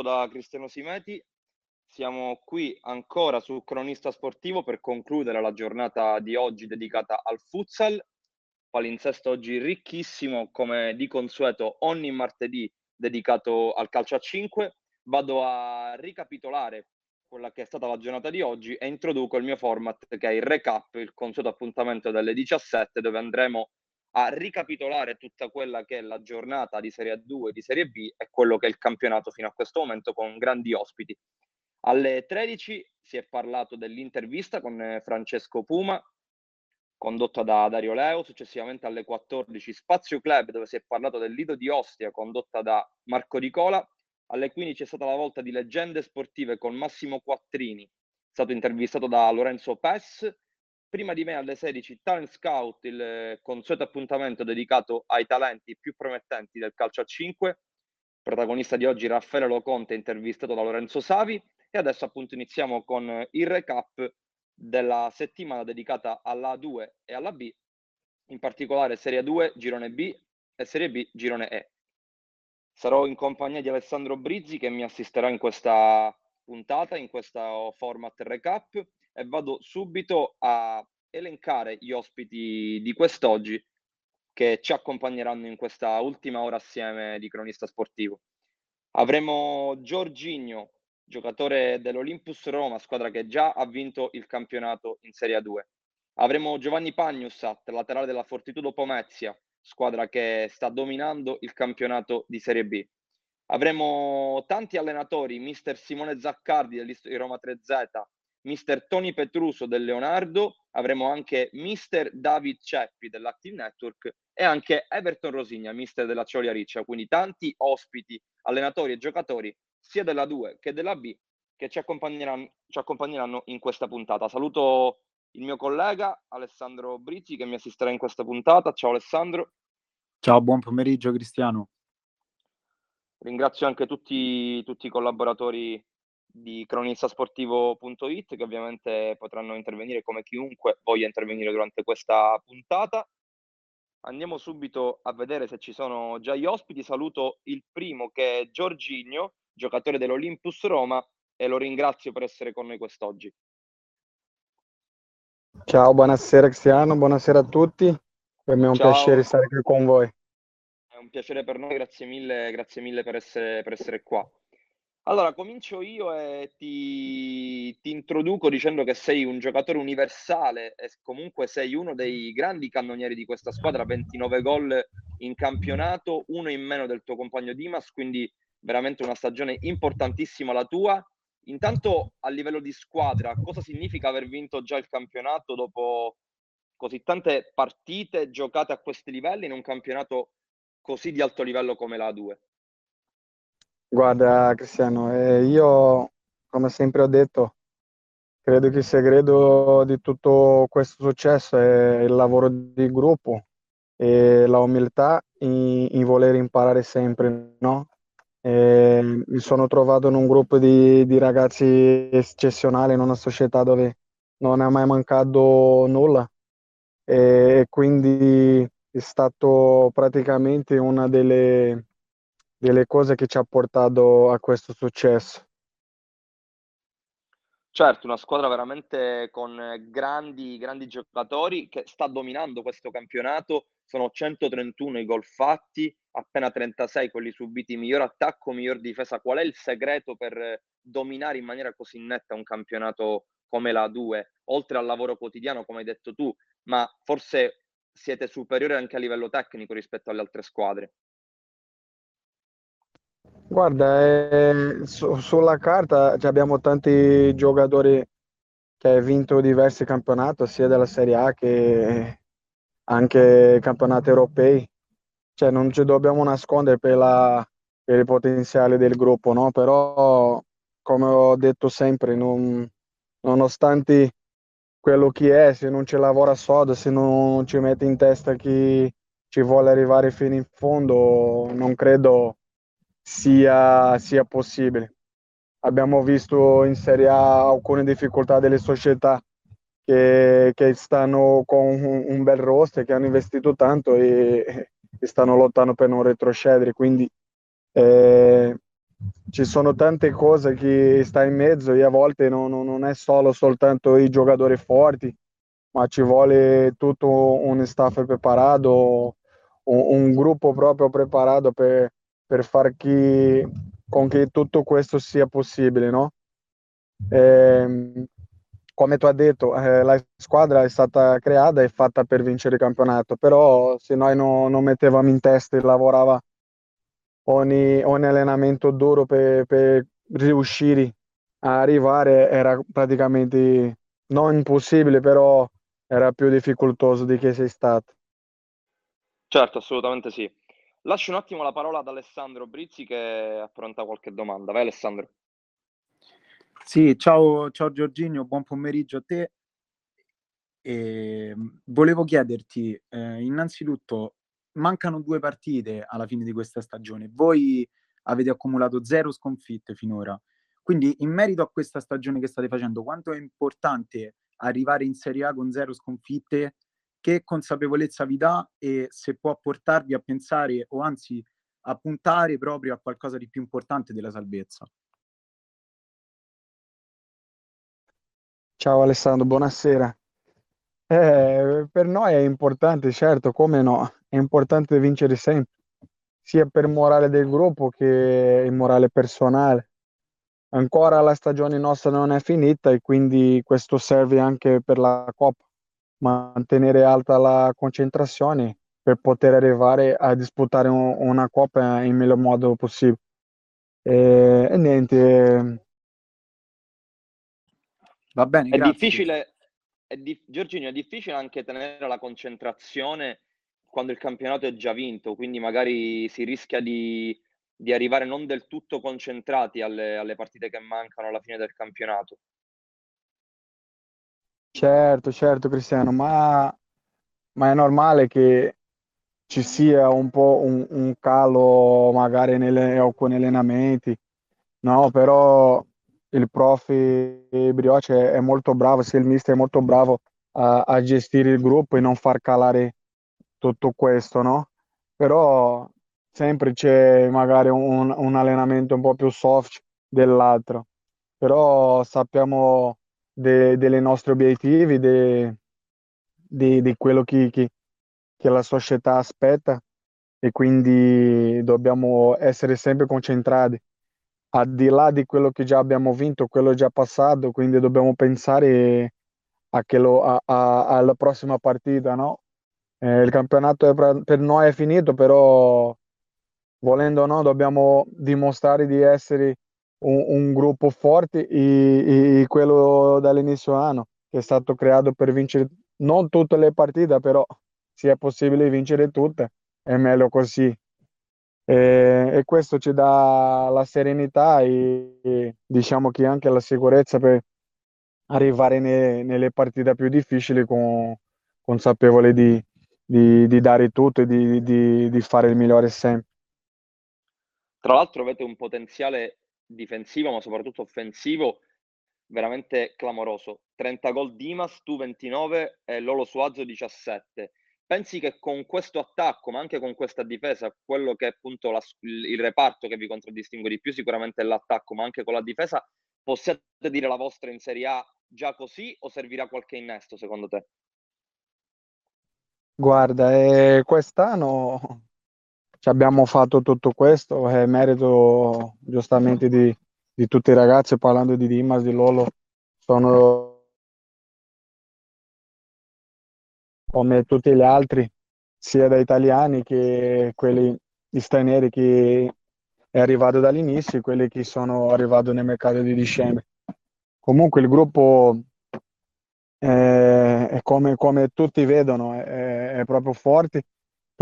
da Cristiano Simeti. Siamo qui ancora su Cronista Sportivo per concludere la giornata di oggi dedicata al futsal. Palinsesto oggi ricchissimo, come di consueto, ogni martedì dedicato al calcio a 5. Vado a ricapitolare quella che è stata la giornata di oggi e introduco il mio format che è il recap, il consueto appuntamento delle 17 dove andremo a ricapitolare tutta quella che è la giornata di Serie A2 e di Serie B e quello che è il campionato fino a questo momento con grandi ospiti. Alle 13 si è parlato dell'intervista con eh, Francesco Puma, condotta da Dario Leo, successivamente alle 14 Spazio Club dove si è parlato del Lido di Ostia, condotta da Marco Ricola, alle 15 è stata la volta di leggende sportive con Massimo Quattrini, stato intervistato da Lorenzo Pes, prima di me alle 16 Talent Scout, il consueto appuntamento dedicato ai talenti più promettenti del calcio a 5. Protagonista di oggi Raffaele Loconte, intervistato da Lorenzo Savi. E adesso appunto iniziamo con il recap della settimana dedicata alla A2 e alla B, in particolare Serie 2, Girone B e Serie B, Girone E. Sarò in compagnia di Alessandro Brizzi che mi assisterà in questa puntata, in questo format recap e vado subito a elencare gli ospiti di quest'oggi che ci accompagneranno in questa ultima ora assieme di cronista sportivo. Avremo Giorginio, giocatore dell'Olympus Roma, squadra che già ha vinto il campionato in Serie A2. Avremo Giovanni Pagnusat, laterale della Fortitudo Pomezia, squadra che sta dominando il campionato di Serie B. Avremo tanti allenatori, mister Simone Zaccardi di Roma 3Z, mister Tony Petruso del Leonardo, avremo anche mister David Ceppi dell'Active Network e anche Everton Rosigna, mister della Ciolia Riccia, quindi tanti ospiti, allenatori e giocatori sia della 2 che della B che ci accompagneranno, ci accompagneranno in questa puntata. Saluto il mio collega Alessandro Brizzi che mi assisterà in questa puntata. Ciao Alessandro. Ciao, buon pomeriggio Cristiano. Ringrazio anche tutti, tutti i collaboratori di cronistasportivo.it che ovviamente potranno intervenire come chiunque voglia intervenire durante questa puntata. Andiamo subito a vedere se ci sono già gli ospiti. Saluto il primo che è Giorginio, giocatore dell'Olympus Roma e lo ringrazio per essere con noi quest'oggi. Ciao, buonasera Cristiano, buonasera a tutti. Per me è un Ciao. piacere stare qui con voi. È un piacere per noi, grazie mille, grazie mille per essere, per essere qua. Allora, comincio io e ti, ti introduco dicendo che sei un giocatore universale e comunque sei uno dei grandi cannonieri di questa squadra, 29 gol in campionato, uno in meno del tuo compagno Dimas, quindi veramente una stagione importantissima la tua. Intanto a livello di squadra, cosa significa aver vinto già il campionato dopo così tante partite giocate a questi livelli in un campionato così di alto livello come la A2? Guarda Cristiano, eh, io come sempre ho detto, credo che il segreto di tutto questo successo è il lavoro di gruppo e la umiltà in, in voler imparare sempre, no? E mi sono trovato in un gruppo di, di ragazzi eccezionali, in una società dove non è mai mancato nulla e quindi è stato praticamente una delle delle cose che ci ha portato a questo successo. Certo, una squadra veramente con grandi, grandi giocatori che sta dominando questo campionato. Sono 131 i gol fatti, appena 36 quelli subiti. Miglior attacco, miglior difesa. Qual è il segreto per dominare in maniera così netta un campionato come la 2? Oltre al lavoro quotidiano, come hai detto tu, ma forse siete superiori anche a livello tecnico rispetto alle altre squadre. Guarda, eh, su- sulla carta abbiamo tanti giocatori che hanno vinto diversi campionati, sia della Serie A che anche campionati europei. Cioè, non ci dobbiamo nascondere per, la, per il potenziale del gruppo, no? Però, come ho detto sempre, non- nonostante quello che è, se non ci lavora sodo, se non ci mette in testa chi ci vuole arrivare fino in fondo, non credo sia, sia possibile. Abbiamo visto in Serie A alcune difficoltà delle società che, che stanno con un, un, bel roster, che hanno investito tanto e, e, stanno lottando per non retrocedere. Quindi eh, ci sono tante cose che sta in mezzo e a volte non, non è solo soltanto i giocatori forti, ma ci vuole tutto un staff preparato, un, un gruppo proprio preparato per, per far chi, con che tutto questo sia possibile, no? E, ehm, come tu hai detto, eh, la squadra è stata creata e fatta per vincere il campionato, però se noi non, non mettevamo in testa e lavorava ogni, ogni allenamento duro per, per riuscire a arrivare era praticamente non impossibile, però era più difficoltoso di che sei stato. Certo, assolutamente sì. Lascio un attimo la parola ad Alessandro Brizzi che affronta qualche domanda. Vai Alessandro. Sì, ciao, ciao Giorginio, buon pomeriggio a te. E volevo chiederti, eh, innanzitutto, mancano due partite alla fine di questa stagione. Voi avete accumulato zero sconfitte finora. Quindi, in merito a questa stagione che state facendo, quanto è importante arrivare in Serie A con zero sconfitte? Che consapevolezza vi dà e se può portarvi a pensare o anzi a puntare proprio a qualcosa di più importante della salvezza? Ciao Alessandro, buonasera. Eh, per noi è importante, certo, come no, è importante vincere sempre, sia per morale del gruppo che il morale personale. Ancora la stagione nostra non è finita e quindi questo serve anche per la Coppa, mantenere alta la concentrazione per poter arrivare a disputare un, una Coppa in miglior modo possibile. E, e niente. Va bene, è grazie. difficile, è di- Giorginio, è difficile anche tenere la concentrazione quando il campionato è già vinto, quindi magari si rischia di, di arrivare non del tutto concentrati alle, alle partite che mancano alla fine del campionato. Certo, certo Cristiano, ma, ma è normale che ci sia un po' un, un calo magari nelle, alcuni allenamenti, no? Però il prof Brioche è molto bravo, sia il mister è molto bravo a, a, gestire il gruppo e non far calare tutto questo, no? Però sempre c'è magari un, un allenamento un po' più soft dell'altro, però sappiamo de, dei nostri obiettivi, di quello che, che, che la società aspetta e quindi dobbiamo essere sempre concentrati al di là di quello che già abbiamo vinto, quello già passato, quindi dobbiamo pensare a quello, a, a, alla prossima partita, no? Eh, il campionato per, per noi è finito, però volendo o no dobbiamo dimostrare di essere un, un gruppo forte e, e, quello dall'inizio anno che è stato creato per vincere non tutte le partite, però se è possibile vincere tutte è meglio così e, e questo ci dà la serenità e, e, diciamo che anche la sicurezza per arrivare ne, nelle partite più difficili con, consapevole di, di, di, dare tutto e di, di, di fare il migliore sempre. Tra l'altro avete un potenziale difensivo ma soprattutto offensivo veramente clamoroso. 30 gol Dimas, tu 29 e Lolo Suazo 17 pensi che con questo attacco, ma anche con questa difesa, quello che è appunto la, il reparto che vi contraddistingue di più sicuramente è l'attacco, ma anche con la difesa, possiate dire la vostra in Serie A già così o servirà qualche innesto secondo te? Guarda, eh, quest'anno ci abbiamo fatto tutto questo, è merito giustamente di, di tutti i ragazzi, parlando di Dimas, di Lolo, sono come tutti gli altri, sia da italiani che quelli stranieri che è arrivato dall'inizio e quelli che sono arrivati nel mercato di dicembre. Comunque il gruppo è, è come, come, tutti vedono, è, è, proprio forte,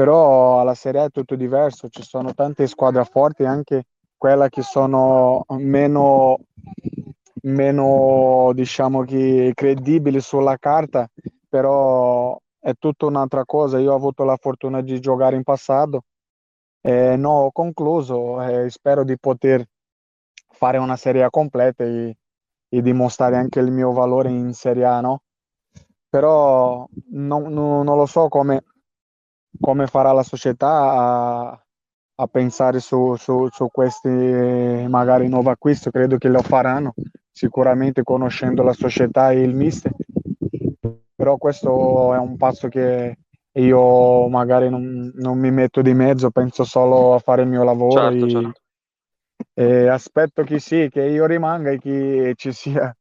però alla Serie A è tutto diverso, ci sono tante squadre forti, anche quelle che sono meno, meno diciamo che credibili sulla carta, però è tutta un'altra cosa. Io ho avuto la fortuna di giocare in passato, eh, non ho concluso e spero di poter fare una Serie A completa e, e, dimostrare anche il mio valore in Serie A, no? Però non, non, non lo so come, come, farà la società a, a pensare su, su, su questi magari nuovi acquisti, credo che lo faranno sicuramente conoscendo la società e il mister, però questo è un passo che io magari non, non mi metto di mezzo, penso solo a fare il mio lavoro Certo, e, certo. e aspetto che sì, che io rimanga e che ci sia.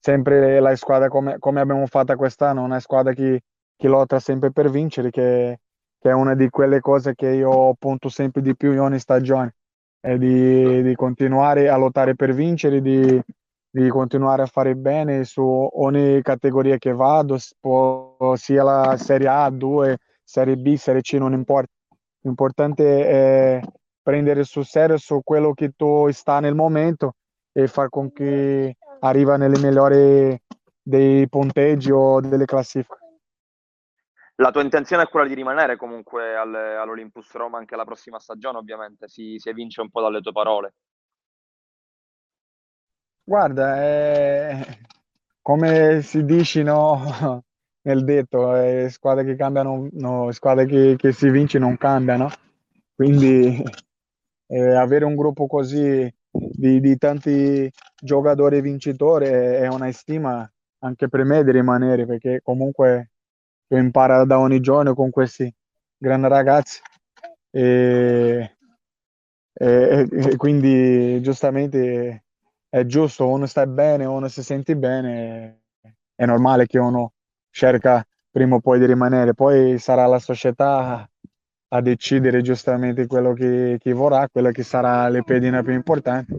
Sempre la squadra come, come abbiamo fatto quest'anno, una squadra che, che lotta sempre per vincere, che, che, è una di quelle cose che io punto sempre di più in ogni stagione, è di, di continuare a lottare per vincere, di, di, continuare a fare bene su ogni categoria che vado, sia la Serie A, 2, Serie B, Serie C, non importa. L'importante è prendere sul serio su quello che tu sta nel momento e far con che arriva nelle migliori dei punteggi o delle classifiche. La tua intenzione è quella di rimanere comunque al, all'Olympus Roma anche la prossima stagione, ovviamente, si, si evince un po' dalle tue parole. Guarda, è... come si dice no? nel detto, è squadre che cambiano, no, squadre che, che si vince non cambiano, quindi eh, avere un gruppo così di, di tanti giocatori vincitori è una stima anche per me di rimanere perché comunque impara da ogni giorno con questi grandi ragazzi. E, e, e, quindi giustamente è giusto uno sta bene uno si sente bene è normale che uno cerca prima o poi di rimanere. Poi sarà la società a decidere giustamente quello che, che vorrà quella che sarà le pedine più importanti.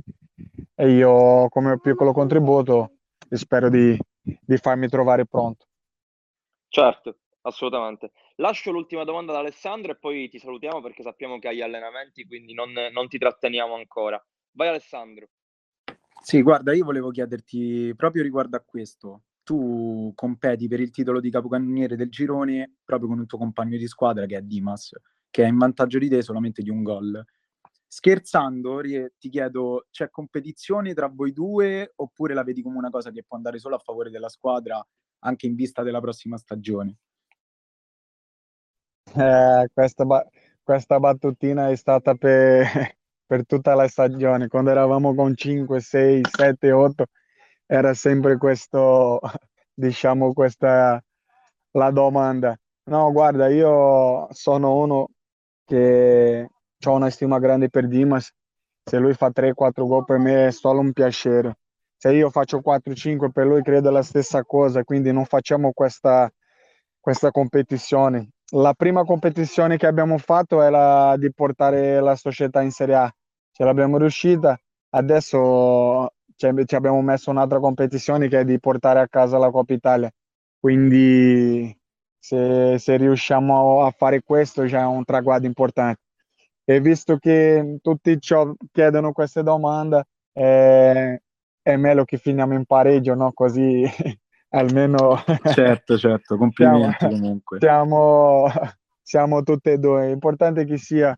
E io come piccolo contributo spero di, di farmi trovare pronto. Certo, assolutamente. Lascio l'ultima domanda ad Alessandro e poi ti salutiamo perché sappiamo che hai allenamenti, quindi non, non ti tratteniamo ancora. Vai Alessandro. Sì, guarda, io volevo chiederti proprio riguardo a questo. Tu competi per il titolo di capocannoniere del girone proprio con il tuo compagno di squadra che è Dimas, che è in vantaggio di te solamente di un gol. Scherzando, ti chiedo, c'è competizione tra voi due oppure la vedi come una cosa che può andare solo a favore della squadra anche in vista della prossima stagione? Eh, questa, ba- questa, battutina è stata per, per, tutta la stagione. Quando eravamo con 5, 6, 7, 8, era sempre questo, diciamo, questa la domanda. No, guarda, io sono uno che ho una stima grande per Dimas. Se lui fa 3-4 gol per me è solo un piacere. Se io faccio 4-5 per lui credo la stessa cosa, quindi non facciamo questa, questa competizione. La prima competizione che abbiamo fatto era di portare la società in Serie A. Ce l'abbiamo riuscita. Adesso ci abbiamo messo un'altra competizione che è di portare a casa la Coppa Italia. Quindi se, se riusciamo a fare questo già è un traguardo importante. E visto che tutti chiedono queste domande, eh, è meglio che finiamo in pareggio, no? Così almeno... certo, certo, complimenti siamo, comunque. Siamo, siamo tutti e due. È importante che sia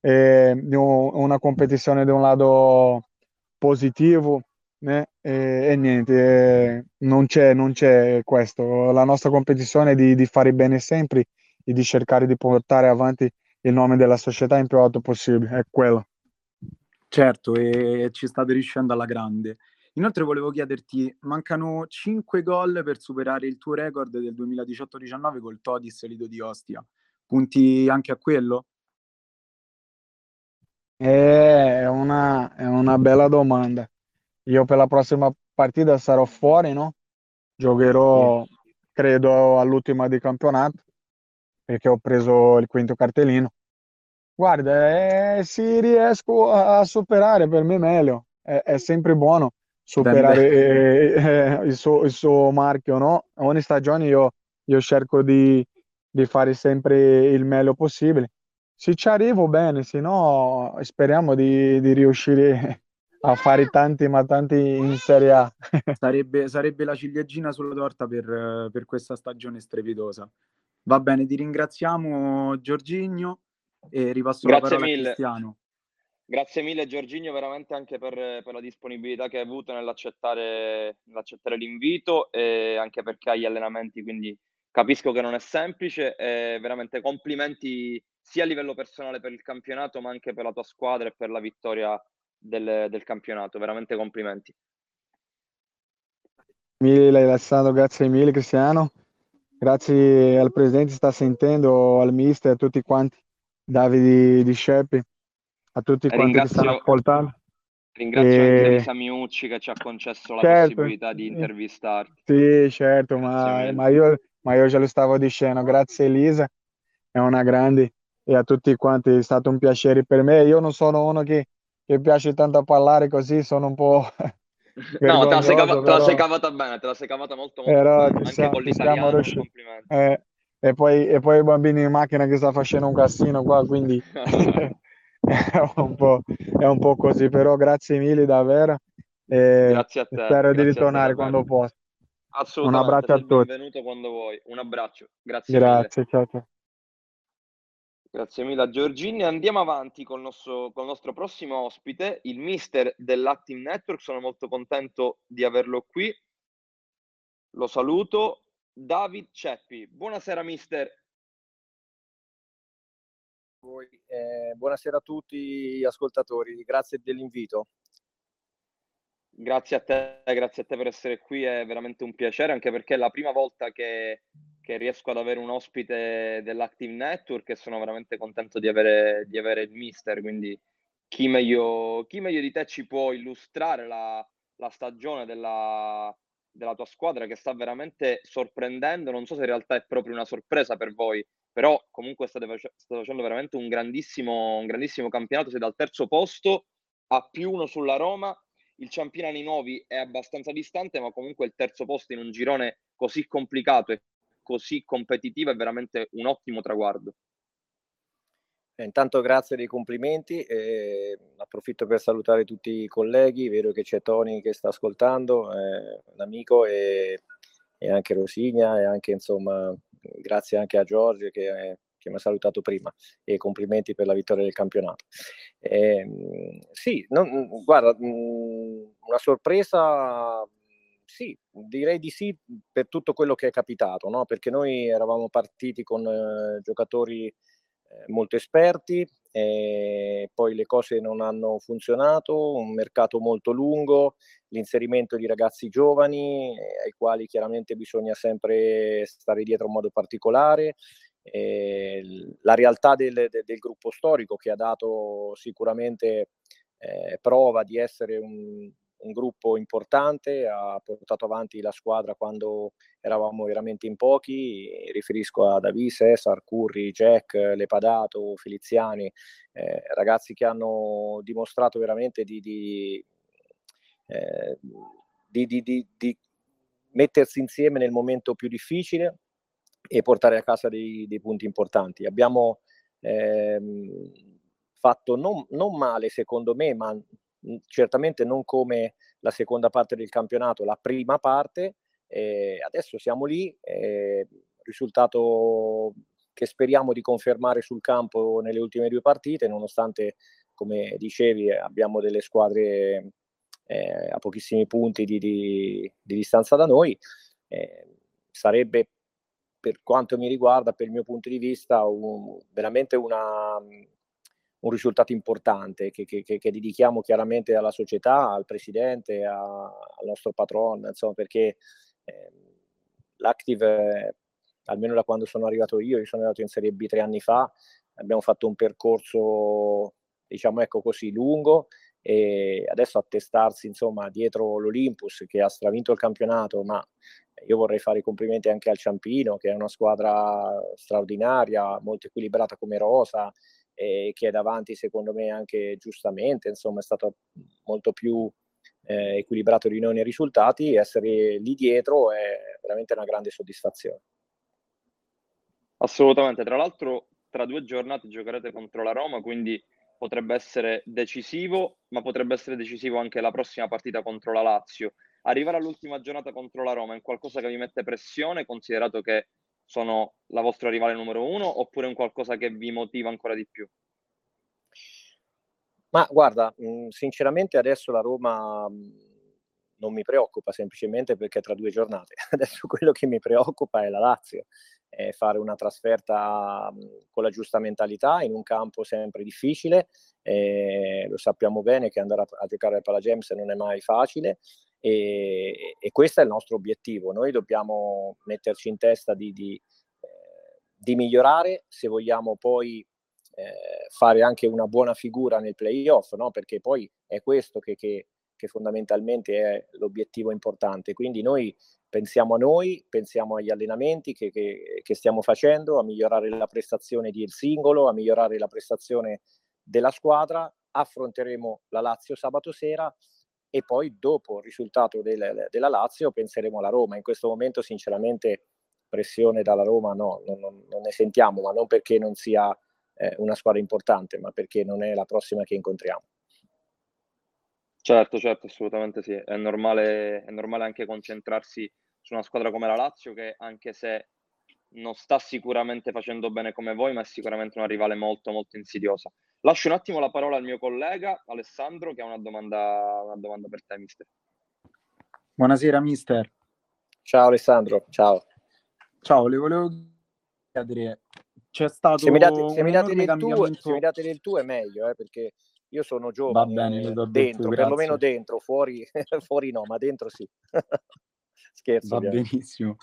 eh, una competizione da un lato positivo né? E, e, niente, eh, non c'è, non c'è questo. La nostra competizione è di, di fare bene sempre e di cercare di portare avanti il nome della società in più alto possibile, è quello. Certo, e ci state riuscendo alla grande. Inoltre volevo chiederti, mancano 5 gol per superare il tuo record del 2018-19 col Todis Lido di Ostia. Punti anche a quello? È una, è una bella domanda. Io per la prossima partita sarò fuori, no? Giocherò, credo, all'ultima di campionato perché ho preso il quinto cartellino. Guarda, eh, se riesco a superare per me meglio, è, è sempre buono superare eh, eh, il, suo, il, suo, marchio, no? Ogni stagione io, io cerco di, di, fare sempre il meglio possibile. Se ci arrivo bene, se no speriamo di, di riuscire a fare tanti ma tanti in Serie A. sarebbe, sarebbe la ciliegina sulla torta per, per questa stagione strepitosa. Va bene, ti ringraziamo Giorginio e ripasso Grazie la parola mille. a Cristiano. Grazie mille Giorginio veramente anche per, per, la disponibilità che hai avuto nell'accettare, nell'accettare l'invito e anche perché hai allenamenti, quindi capisco che non è semplice e veramente complimenti sia a livello personale per il campionato, ma anche per la tua squadra e per la vittoria del, del campionato. Veramente complimenti. Mille Alessandro, grazie mille Cristiano. Grazie al presidente, sta sentendo, al mister, a tutti quanti, Davide Di Sceppi, a tutti quanti ringrazio, che stanno ascoltando. Ringrazio e... anche Elisa Miucci che ci ha concesso la certo, possibilità di intervistarti. Sì, certo, ma, ma, io, ma io già lo stavo dicendo. Grazie Elisa, è una grande e a tutti quanti è stato un piacere per me. Io non sono uno che, che piace tanto parlare così, sono un po'... no, te la, sei cavata, però... te la sei cavata bene, te la sei cavata molto molto però, bene, anche siamo, con l'italiano, complimenti. Eh, e, poi, e poi i bambini in macchina che sta facendo un casino qua, quindi è, un po', è un po' così, però grazie mille davvero. E grazie a te. Spero di ritornare quando posso. Assolutamente. Un abbraccio a tutti. Benvenuto quando vuoi. Un abbraccio. Grazie. Grazie, ciao, ciao. Grazie mille a Giorgini. Andiamo avanti col nostro, col nostro prossimo ospite, il mister dell'Active Network. Sono molto contento di averlo qui. Lo saluto. David Ceppi. Buonasera, mister. Eh, buonasera a tutti gli ascoltatori, grazie dell'invito. Grazie a te, grazie a te per essere qui, è veramente un piacere, anche perché è la prima volta che che riesco ad avere un ospite dell'Active Network e sono veramente contento di avere, di avere il mister, quindi chi meglio, chi meglio, di te ci può illustrare la, la stagione della, della, tua squadra che sta veramente sorprendendo, non so se in realtà è proprio una sorpresa per voi, però comunque state, state facendo veramente un grandissimo, un grandissimo campionato, siete al terzo posto, a più uno sulla Roma, il Ciampino nuovi è abbastanza distante, ma comunque il terzo posto in un girone così complicato e così competitiva è veramente un ottimo traguardo. Eh, intanto grazie dei complimenti, eh, approfitto per salutare tutti i colleghi, vedo che c'è Tony che sta ascoltando, eh, un amico e, e, anche Rosigna e anche insomma grazie anche a Giorgio che, che, mi ha salutato prima e complimenti per la vittoria del campionato. Eh, sì, non, guarda, una sorpresa sì, direi di sì per tutto quello che è capitato, no? perché noi eravamo partiti con eh, giocatori eh, molto esperti, e poi le cose non hanno funzionato, un mercato molto lungo, l'inserimento di ragazzi giovani eh, ai quali chiaramente bisogna sempre stare dietro in modo particolare, eh, la realtà del, del, del, gruppo storico che ha dato sicuramente eh, prova di essere un, un gruppo importante, ha portato avanti la squadra quando eravamo veramente in pochi, riferisco a Davi, Cesar, Curri, Jack, Lepadato, Feliziani, eh, ragazzi che hanno dimostrato veramente di, di, eh, di, di, mettersi insieme nel momento più difficile e portare a casa dei, dei punti importanti. Abbiamo ehm, fatto non, non male secondo me, ma certamente non come la seconda parte del campionato, la prima parte. Eh, adesso siamo lì, eh, risultato che speriamo di confermare sul campo nelle ultime due partite, nonostante, come dicevi, abbiamo delle squadre eh, a pochissimi punti di, di, di, distanza da noi. Eh, sarebbe, per quanto mi riguarda, per il mio punto di vista, un, veramente una, un risultato importante che, che, che, dedichiamo chiaramente alla società, al presidente, a, al nostro patron, insomma, perché eh, l'Active, almeno da quando sono arrivato io, io sono arrivato in Serie B tre anni fa, abbiamo fatto un percorso, diciamo ecco così, lungo e adesso attestarsi insomma dietro l'Olympus che ha stravinto il campionato, ma io vorrei fare i complimenti anche al Ciampino che è una squadra straordinaria, molto equilibrata come rosa, e che è davanti secondo me anche giustamente, insomma è stato molto più eh, equilibrato di noi nei risultati, essere lì dietro è veramente una grande soddisfazione. Assolutamente, tra l'altro tra due giornate giocherete contro la Roma, quindi potrebbe essere decisivo, ma potrebbe essere decisivo anche la prossima partita contro la Lazio. Arrivare all'ultima giornata contro la Roma è qualcosa che vi mette pressione, considerato che sono la vostra rivale numero uno oppure un qualcosa che vi motiva ancora di più? Ma guarda, mh, sinceramente adesso la Roma mh, non mi preoccupa semplicemente perché tra due giornate. Adesso quello che mi preoccupa è la Lazio, è fare una trasferta con la giusta mentalità in un campo sempre difficile. Eh, lo sappiamo bene che andare a giocare al Palagems non è mai facile e, e, questo è il nostro obiettivo. Noi dobbiamo metterci in testa di, di, eh, di migliorare se vogliamo poi eh, fare anche una buona figura nel playoff, no? perché poi è questo che, che, che, fondamentalmente è l'obiettivo importante. Quindi noi pensiamo a noi, pensiamo agli allenamenti che, che stiamo facendo, a migliorare la prestazione del singolo, a migliorare la prestazione della squadra, affronteremo la Lazio sabato sera e poi dopo il risultato del, della Lazio penseremo alla Roma. In questo momento sinceramente pressione dalla Roma no, non, non ne sentiamo, ma non perché non sia eh, una squadra importante, ma perché non è la prossima che incontriamo. Certo, certo, assolutamente sì. È normale, è normale anche concentrarsi su una squadra come la Lazio che anche se non sta sicuramente facendo bene come voi, ma è sicuramente una rivale molto molto insidiosa. Lascio un attimo la parola al mio collega Alessandro che ha una domanda, una domanda per te, mister. Buonasera, mister. Ciao Alessandro, ciao. Ciao, le volevo chiedere c'è stato se mi date, se mi date, del, tuo, se mi date del tuo è meglio, eh, perché io sono giovane, Va bene, dentro, tu, perlomeno dentro, fuori, fuori no, ma dentro sì. Scherzo. Va ovviamente. benissimo.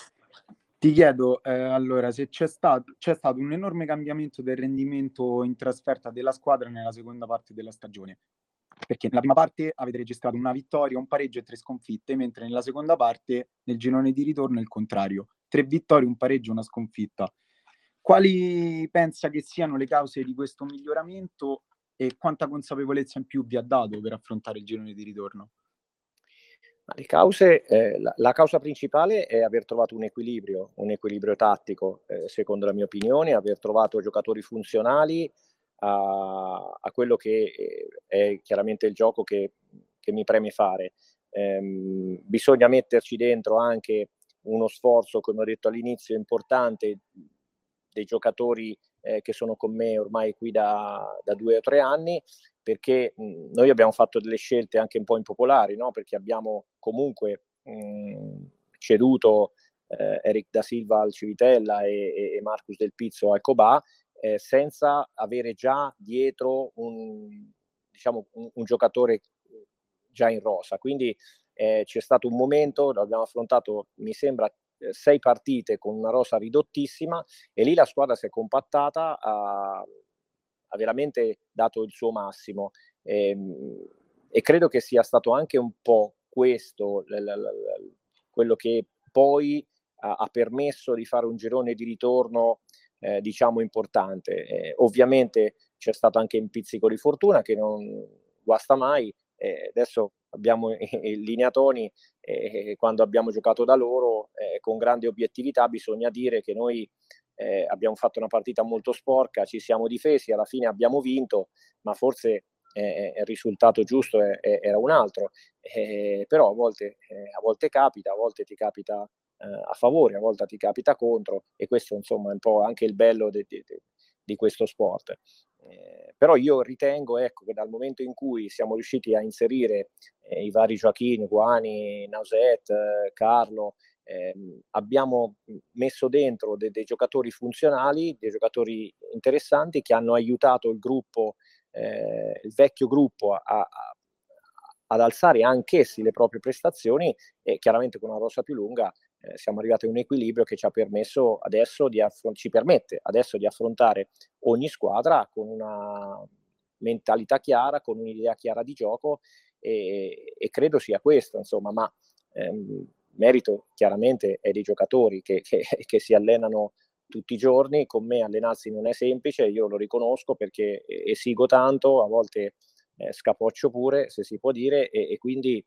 Ti chiedo eh, allora se c'è stato, c'è stato un enorme cambiamento del rendimento in trasferta della squadra nella seconda parte della stagione. Perché nella prima parte avete registrato una vittoria, un pareggio e tre sconfitte, mentre nella seconda parte, nel girone di ritorno, è il contrario. Tre vittorie, un pareggio e una sconfitta. Quali pensa che siano le cause di questo miglioramento e quanta consapevolezza in più vi ha dato per affrontare il girone di ritorno? Le cause, eh, la, la, causa principale è aver trovato un equilibrio, un equilibrio tattico, eh, secondo la mia opinione, aver trovato giocatori funzionali a, a quello che eh, è chiaramente il gioco che, che mi preme fare. Ehm, bisogna metterci dentro anche uno sforzo, come ho detto all'inizio, importante dei giocatori eh, che sono con me ormai qui da, da due o tre anni, perché mh, noi abbiamo fatto delle scelte anche un po' impopolari, no? perché abbiamo comunque mh, ceduto eh, Eric da Silva al Civitella e, e Marcus Del Pizzo al Cobà, eh, senza avere già dietro un, diciamo, un, un giocatore già in rosa. Quindi eh, c'è stato un momento, l'abbiamo affrontato, mi sembra, eh, sei partite con una rosa ridottissima e lì la squadra si è compattata, ha, ha veramente dato il suo massimo e, ehm, e, credo che sia stato anche un po' questo l, l, l, quello che poi ha, ha, permesso di fare un girone di ritorno eh, diciamo importante. Eh, ovviamente c'è stato anche un pizzico di fortuna che non guasta mai, eh, adesso abbiamo il Lineatoni, eh, quando abbiamo giocato da loro eh, con grande obiettività, bisogna dire che noi eh, abbiamo fatto una partita molto sporca, ci siamo difesi, alla fine abbiamo vinto, ma forse eh, il risultato giusto è, è, era un altro. Eh, però a volte, eh, a volte capita, a volte ti capita a favore, a volte ti capita contro e questo insomma è un po' anche il bello de, de, di questo sport. Eh, però io ritengo ecco, che dal momento in cui siamo riusciti a inserire eh, i vari Joaquin, Guani, Nauset, eh, Carlo, ehm, abbiamo messo dentro de- dei giocatori funzionali, dei giocatori interessanti che hanno aiutato il gruppo, eh, il vecchio gruppo a, a, ad alzare anch'essi le proprie prestazioni e chiaramente con una rosa più lunga eh, siamo arrivati a un equilibrio che ci affron- ci permette adesso di affrontare ogni squadra con una mentalità chiara, con un'idea chiara di gioco e, e credo sia questo, insomma, ma ehm, merito chiaramente è dei giocatori che, che, che, si allenano tutti i giorni, con me allenarsi non è semplice, io lo riconosco perché esigo tanto, a volte eh, scapoccio pure, se si può dire, e, e quindi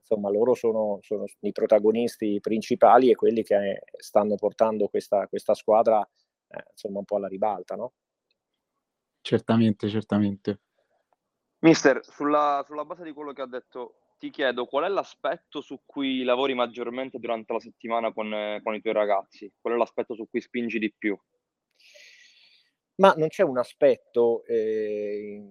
insomma loro sono, sono, i protagonisti principali e quelli che eh, stanno portando questa, questa squadra eh, insomma un po' alla ribalta, no? Certamente, certamente. Mister, sulla, sulla base di quello che ha detto, ti chiedo qual è l'aspetto su cui lavori maggiormente durante la settimana con, con i tuoi ragazzi? Qual è l'aspetto su cui spingi di più? Ma non c'è un aspetto eh,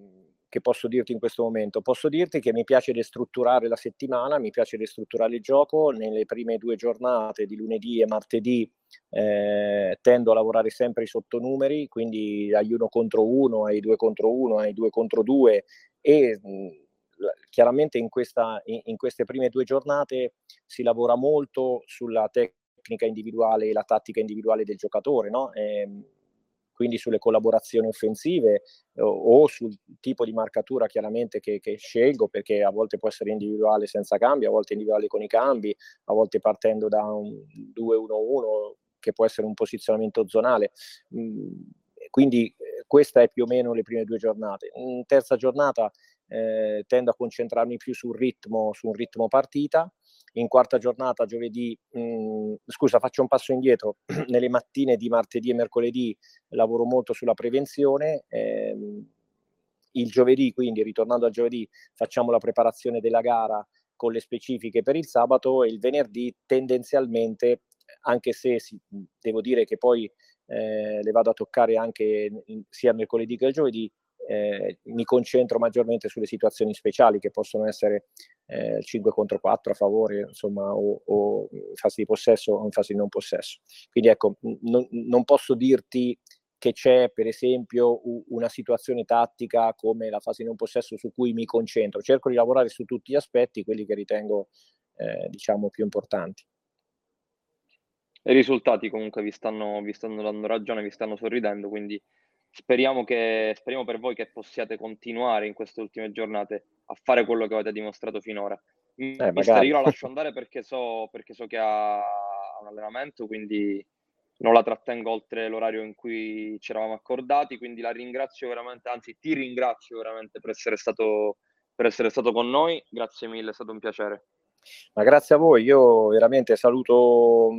che posso dirti in questo momento? Posso dirti che mi piace ristrutturare la settimana, mi piace ristrutturare il gioco. Nelle prime due giornate di lunedì e martedì eh, tendo a lavorare sempre i sottonumeri, quindi dagli 1 contro 1 ai 2 contro 1 ai 2 contro 2 e mh, chiaramente in, questa, in, in, queste prime due giornate si lavora molto sulla tecnica individuale e la tattica individuale del giocatore, no? eh, quindi sulle collaborazioni offensive o, o, sul tipo di marcatura chiaramente che, che, scelgo, perché a volte può essere individuale senza cambi, a volte individuale con i cambi, a volte partendo da un 2-1-1 che può essere un posizionamento zonale. Mm, quindi eh, questa è più o meno le prime due giornate. In terza giornata eh, tendo a concentrarmi più sul ritmo, su un ritmo partita. In quarta giornata, giovedì, mh, mm, scusa, faccio un passo indietro, nelle mattine di martedì e mercoledì lavoro molto sulla prevenzione. Ehm, il giovedì, quindi ritornando al giovedì, facciamo la preparazione della gara con le specifiche per il sabato e il venerdì tendenzialmente, anche se si, devo dire che poi eh, le vado a toccare anche in, sia mercoledì che il giovedì, eh, mi concentro maggiormente sulle situazioni speciali che possono essere eh, 5 contro 4 a favore, insomma, o, o, in fase di possesso o in fase di non possesso. Quindi ecco, non, non posso dirti che c'è per esempio una situazione tattica come la fase di non possesso su cui mi concentro, cerco di lavorare su tutti gli aspetti, quelli che ritengo eh, diciamo più importanti. I risultati comunque vi stanno, vi stanno dando ragione, vi stanno sorridendo, quindi speriamo, che, speriamo per voi che possiate continuare in queste ultime giornate a fare quello che avete dimostrato finora. Eh, Mister, io la lascio andare perché so, perché so che ha un allenamento, quindi non la trattengo oltre l'orario in cui ci eravamo accordati, quindi la ringrazio veramente, anzi ti ringrazio veramente per essere stato, per essere stato con noi, grazie mille, è stato un piacere. Ma grazie a voi, io veramente saluto,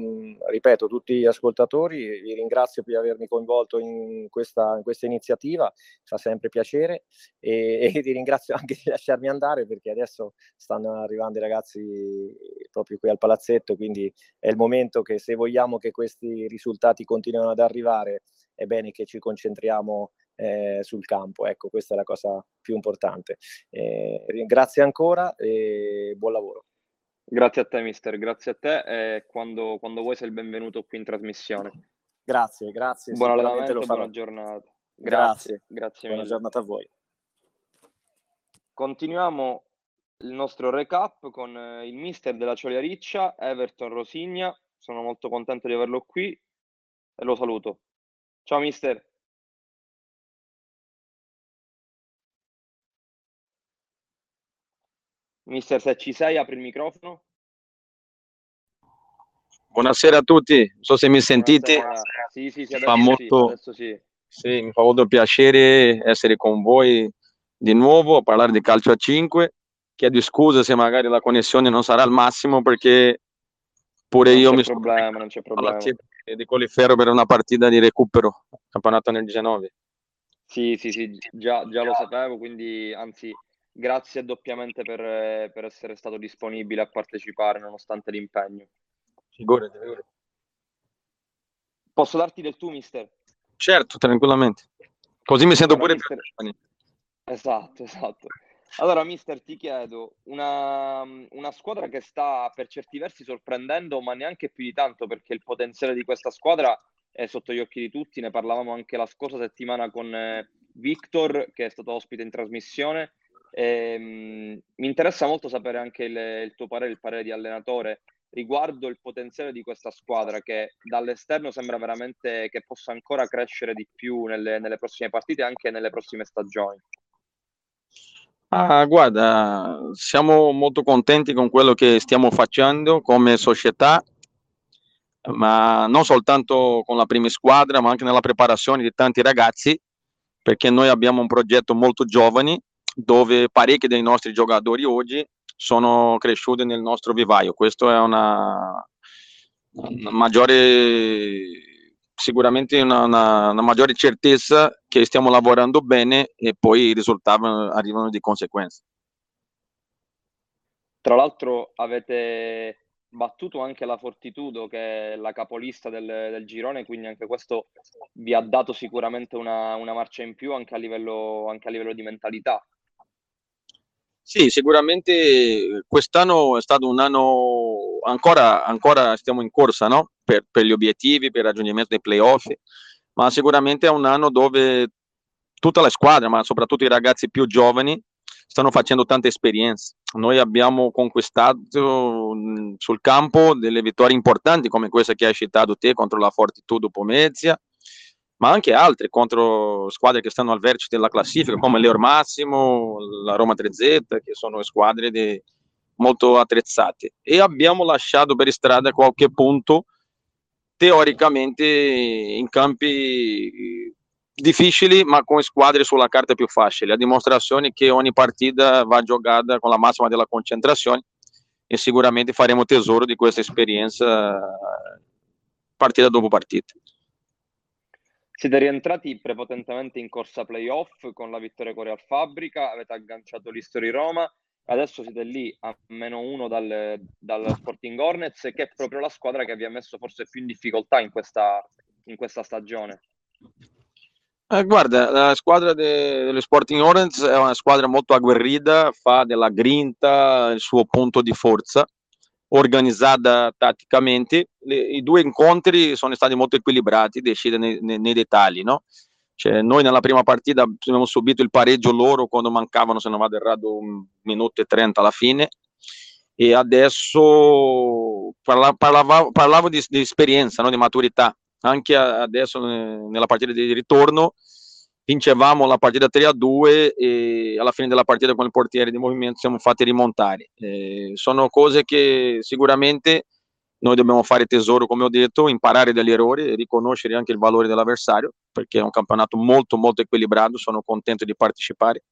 ripeto, tutti gli ascoltatori, vi ringrazio per avermi coinvolto in questa, in questa iniziativa, fa sempre piacere e, e, vi ringrazio anche di lasciarmi andare perché adesso stanno arrivando i ragazzi proprio qui al palazzetto, quindi è il momento che se vogliamo che questi risultati continuino ad arrivare è bene che ci concentriamo eh, sul campo, ecco questa è la cosa più importante. Eh, grazie ancora e buon lavoro. Grazie a te, mister, grazie a te e quando, quando vuoi sei il benvenuto qui in trasmissione. Grazie, grazie. Buon allenamento buona giornata. Grazie, grazie, buona giornata a voi. Continuiamo il nostro recap con eh, il mister della Ciolia Riccia, Everton Rosigna. Sono molto contento di averlo qui e lo saluto. Ciao mister. Mister, se ci sei, apri il microfono. Buonasera a tutti, non so se mi sentite. Sì, sì, sì, fa molto, sì, sì. mi fa molto piacere essere con voi di nuovo a parlare di calcio a 5. Chiedo scusa se magari la connessione non sarà al massimo perché pure non io mi problema, sono non c'è problema. di Colifero per una partita di recupero, campionato nel 19. Sì, sì, sì, già, già lo sapevo, quindi anzi grazie doppiamente per, per, essere stato disponibile a partecipare nonostante l'impegno. Figurati, figurati. Posso darti del tu, mister? Certo, tranquillamente. Così mi sento allora, pure mister... più Esatto, esatto. Allora, mister, ti chiedo, una, una, squadra che sta per certi versi sorprendendo, ma neanche più di tanto, perché il potenziale di questa squadra è sotto gli occhi di tutti. Ne parlavamo anche la scorsa settimana con eh, Victor, che è stato ospite in trasmissione, Ehm, mi interessa molto sapere anche il, il, tuo parere, il parere di allenatore riguardo il potenziale di questa squadra che dall'esterno sembra veramente che possa ancora crescere di più nelle, nelle prossime partite e anche nelle prossime stagioni. Ah, guarda, siamo molto contenti con quello che stiamo facendo come società, ma non soltanto con la prima squadra, ma anche nella preparazione di tanti ragazzi, perché noi abbiamo un progetto molto giovani dove parecchi dei nostri giocatori oggi sono cresciuti nel nostro vivaio. Questo è una, una maggiore, sicuramente una, una, una, maggiore certezza che stiamo lavorando bene e poi i risultati arrivano di conseguenza. Tra l'altro avete battuto anche la Fortitudo che è la capolista del, del girone, quindi anche questo vi ha dato sicuramente una, una marcia in più anche a livello, anche a livello di mentalità. Sì, sicuramente quest'anno è stato un anno ancora, ancora stiamo in corsa no? per, per, gli obiettivi, per il raggiungimento dei playoff, ma sicuramente è un anno dove tutta la squadra, ma soprattutto i ragazzi più giovani, stanno facendo tante esperienze. Noi abbiamo conquistato sul campo delle vittorie importanti come questa che hai citato te contro la Fortitudo Pomezia, ma anche altre contro squadre che stanno al vertice della classifica come l'Eur Massimo, la Roma 3Z, che sono squadre di, molto attrezzate. E abbiamo lasciato per strada qualche punto teoricamente in campi difficili ma con squadre sulla carta più facili, a dimostrazione che ogni partita va giocata con la massima della concentrazione e sicuramente faremo tesoro di questa esperienza partita dopo partita. Siete rientrati prepotentemente in corsa playoff con la vittoria Coreal Fabbrica, avete agganciato l'History Roma, adesso siete lì a meno uno dal, dal Sporting Hornets, che è proprio la squadra che vi ha messo forse più in difficoltà in questa, in questa stagione. Eh, guarda, la squadra de, delle Sporting Hornets è una squadra molto agguerrita, fa della grinta il suo punto di forza organizzata tatticamente. Le, I due incontri sono stati molto equilibrati, decide nei, nei, nei dettagli. No? Cioè, noi nella prima partita abbiamo subito il pareggio loro quando mancavano, se non vado errato, un minuto e trenta alla fine. E adesso parla, parlavo, parlavo di, di esperienza, no? di maturità. Anche adesso nella partita di ritorno vincevamo la partita 3 a 2 e alla fine della partita con il portiere di movimento siamo fatti rimontare. Eh, sono cose che sicuramente noi dobbiamo fare tesoro, come ho detto, imparare dagli errori e riconoscere anche il valore dell'avversario, perché è un campionato molto molto equilibrato, sono contento di partecipare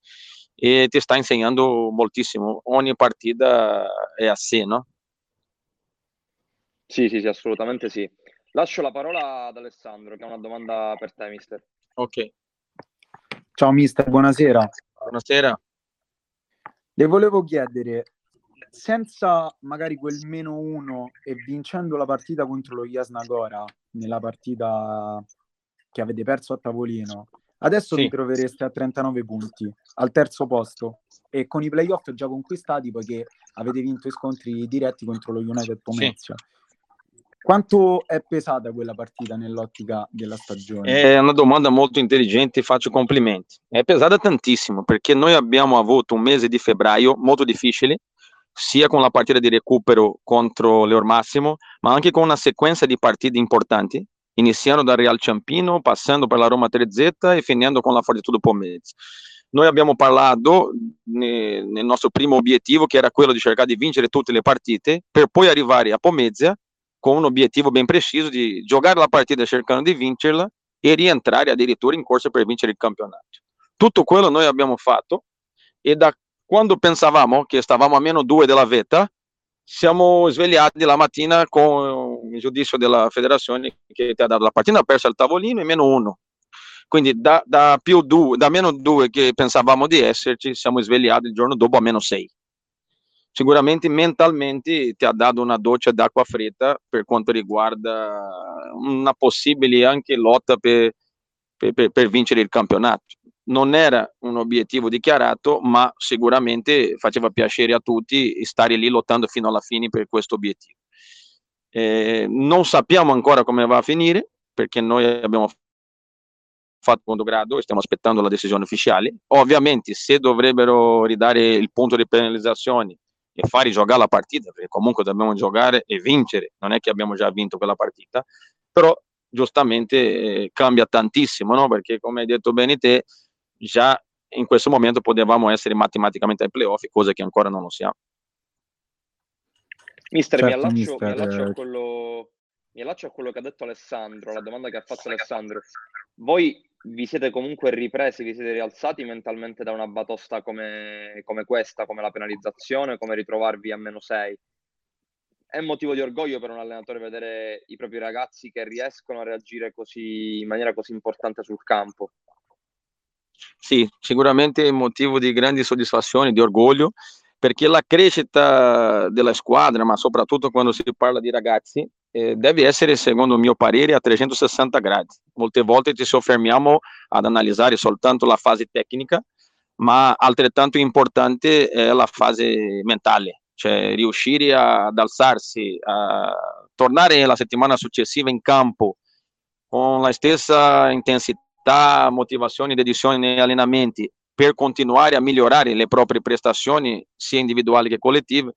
e ti sta insegnando moltissimo. Ogni partita è a sé, no? Sì, sì, sì, assolutamente sì. Lascio la parola ad Alessandro, che ha una domanda per te, mister. Ok. Ciao mister, buonasera. Buonasera. Le volevo chiedere, senza magari quel meno uno e vincendo la partita contro lo Jasnagora, nella partita che avete perso a tavolino, adesso sì. vi trovereste a 39 punti, al terzo posto, e con i playoff già conquistati poiché avete vinto i scontri diretti contro lo United Pomezia. Sì. Quanto è pesata quella partita nell'ottica della stagione? È una domanda molto intelligente, faccio complimenti. È pesata tantissimo perché noi abbiamo avuto un mese di febbraio molto difficile, sia con la partita di recupero contro l'Eur Massimo, ma anche con una sequenza di partite importanti, iniziando dal Real Ciampino, passando per la Roma 3Z e finendo con la Fortitudo Pomezia. Noi abbiamo parlato nel nostro primo obiettivo, che era quello di cercare di vincere tutte le partite, per poi arrivare a Pomezia con un obiettivo ben preciso di giocare la partita cercando di vincerla e rientrare addirittura in corsa per vincere il campionato. Tutto quello noi abbiamo fatto e da quando pensavamo che stavamo a meno due della vetta, siamo svegliati la mattina con il giudizio della federazione che ti ha dato la partita persa al tavolino e meno uno. Quindi da, da, due, da meno due che pensavamo di esserci, siamo svegliati il giorno dopo a meno sei sicuramente mentalmente ti ha dato una doccia d'acqua fredda per quanto riguarda una possibile anche lotta per, per, per, vincere il campionato. Non era un obiettivo dichiarato, ma sicuramente faceva piacere a tutti stare lì lottando fino alla fine per questo obiettivo. Eh, non sappiamo ancora come va a finire, perché noi abbiamo fatto secondo grado e stiamo aspettando la decisione ufficiale. Ovviamente, se dovrebbero ridare il punto di penalizzazione e far giocare la partita, perché comunque dobbiamo giocare e vincere, non è che abbiamo già vinto quella partita, però giustamente eh, cambia tantissimo, no? perché come hai detto bene te, già in questo momento potevamo essere matematicamente ai playoff, cose che ancora non lo siamo. Mister, certo, mi, allaccio, mister, mi, allaccio a quello, mi allaccio a quello che ha detto Alessandro, la domanda che ha fatto Alessandro. Voi vi siete comunque ripresi, vi siete rialzati mentalmente da una batosta come, come questa, come la penalizzazione, come ritrovarvi a meno 6? È motivo di orgoglio per un allenatore vedere i propri ragazzi che riescono a reagire così, in maniera così importante sul campo? Sì, sicuramente è motivo di grandi soddisfazioni, di orgoglio, perché la crescita della squadra, ma soprattutto quando si parla di ragazzi, eh, deve essere, secondo il mio parere, a 360 gradi. Molte volte ci soffermiamo ad analizzare soltanto la fase tecnica, ma altrettanto importante è la fase mentale, cioè riuscire ad alzarsi, a tornare la settimana successiva in campo con la stessa intensità, motivazione dedizione negli allenamenti per continuare a migliorare le proprie prestazioni sia individuali che collettive,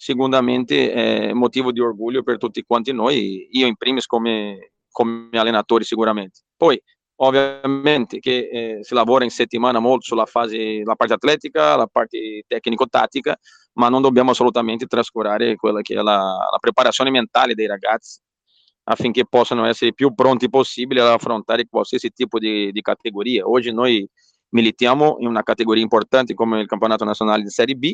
sicuramente è motivo di orgoglio per tutti quanti noi, io in primis come, come allenatore sicuramente. Poi ovviamente che eh, si lavora in settimana molto sulla fase, la parte atletica, la parte tecnico-tattica, ma non dobbiamo assolutamente trascurare quella che è la, la preparazione mentale dei ragazzi affinché possano essere più pronti possibile ad affrontare qualsiasi tipo di, di categoria. Oggi noi militiamo in una categoria importante come il campionato nazionale di Serie B,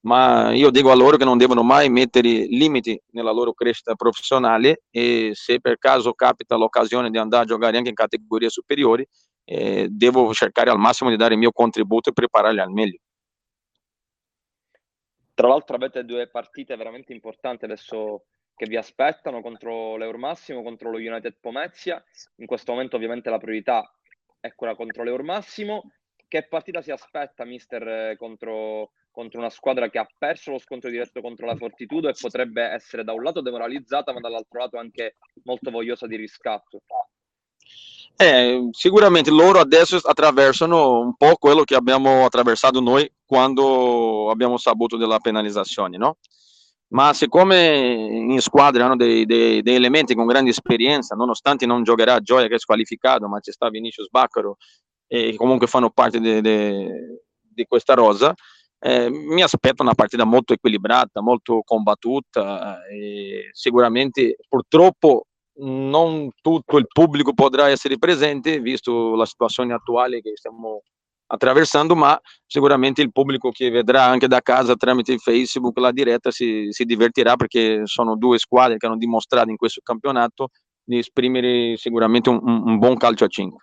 ma io dico a loro che non devono mai mettere limiti nella loro crescita professionale e se per caso capita l'occasione di andare a giocare anche in categorie superiori, eh, devo cercare al massimo di dare il mio contributo e prepararli al meglio. Tra l'altro avete due partite veramente importanti adesso che vi aspettano contro l'Eurmassimo, contro lo United Pomezia. In questo momento ovviamente la priorità è quella contro l'Eurmassimo. Che partita si aspetta, mister, contro, contro una squadra che ha perso lo scontro diretto contro la Fortitudo e potrebbe essere da un lato demoralizzata, ma dall'altro lato anche molto vogliosa di riscatto? Eh, sicuramente loro adesso attraversano un po' quello che abbiamo attraversato noi quando abbiamo saputo della penalizzazione, no? ma siccome in squadra hanno dei, dei, dei, elementi con grande esperienza, nonostante non giocherà Gioia che è squalificato, ma ci sta Vinicius Baccaro e comunque fanno parte di questa rosa, eh, mi aspetto una partita molto equilibrata, molto combattuta e sicuramente purtroppo non tutto il pubblico potrà essere presente visto la situazione attuale che stiamo attraversando, ma sicuramente il pubblico che vedrà anche da casa tramite Facebook la diretta si, si divertirà perché sono due squadre che hanno dimostrato in questo campionato di esprimere sicuramente un, un buon calcio a 5.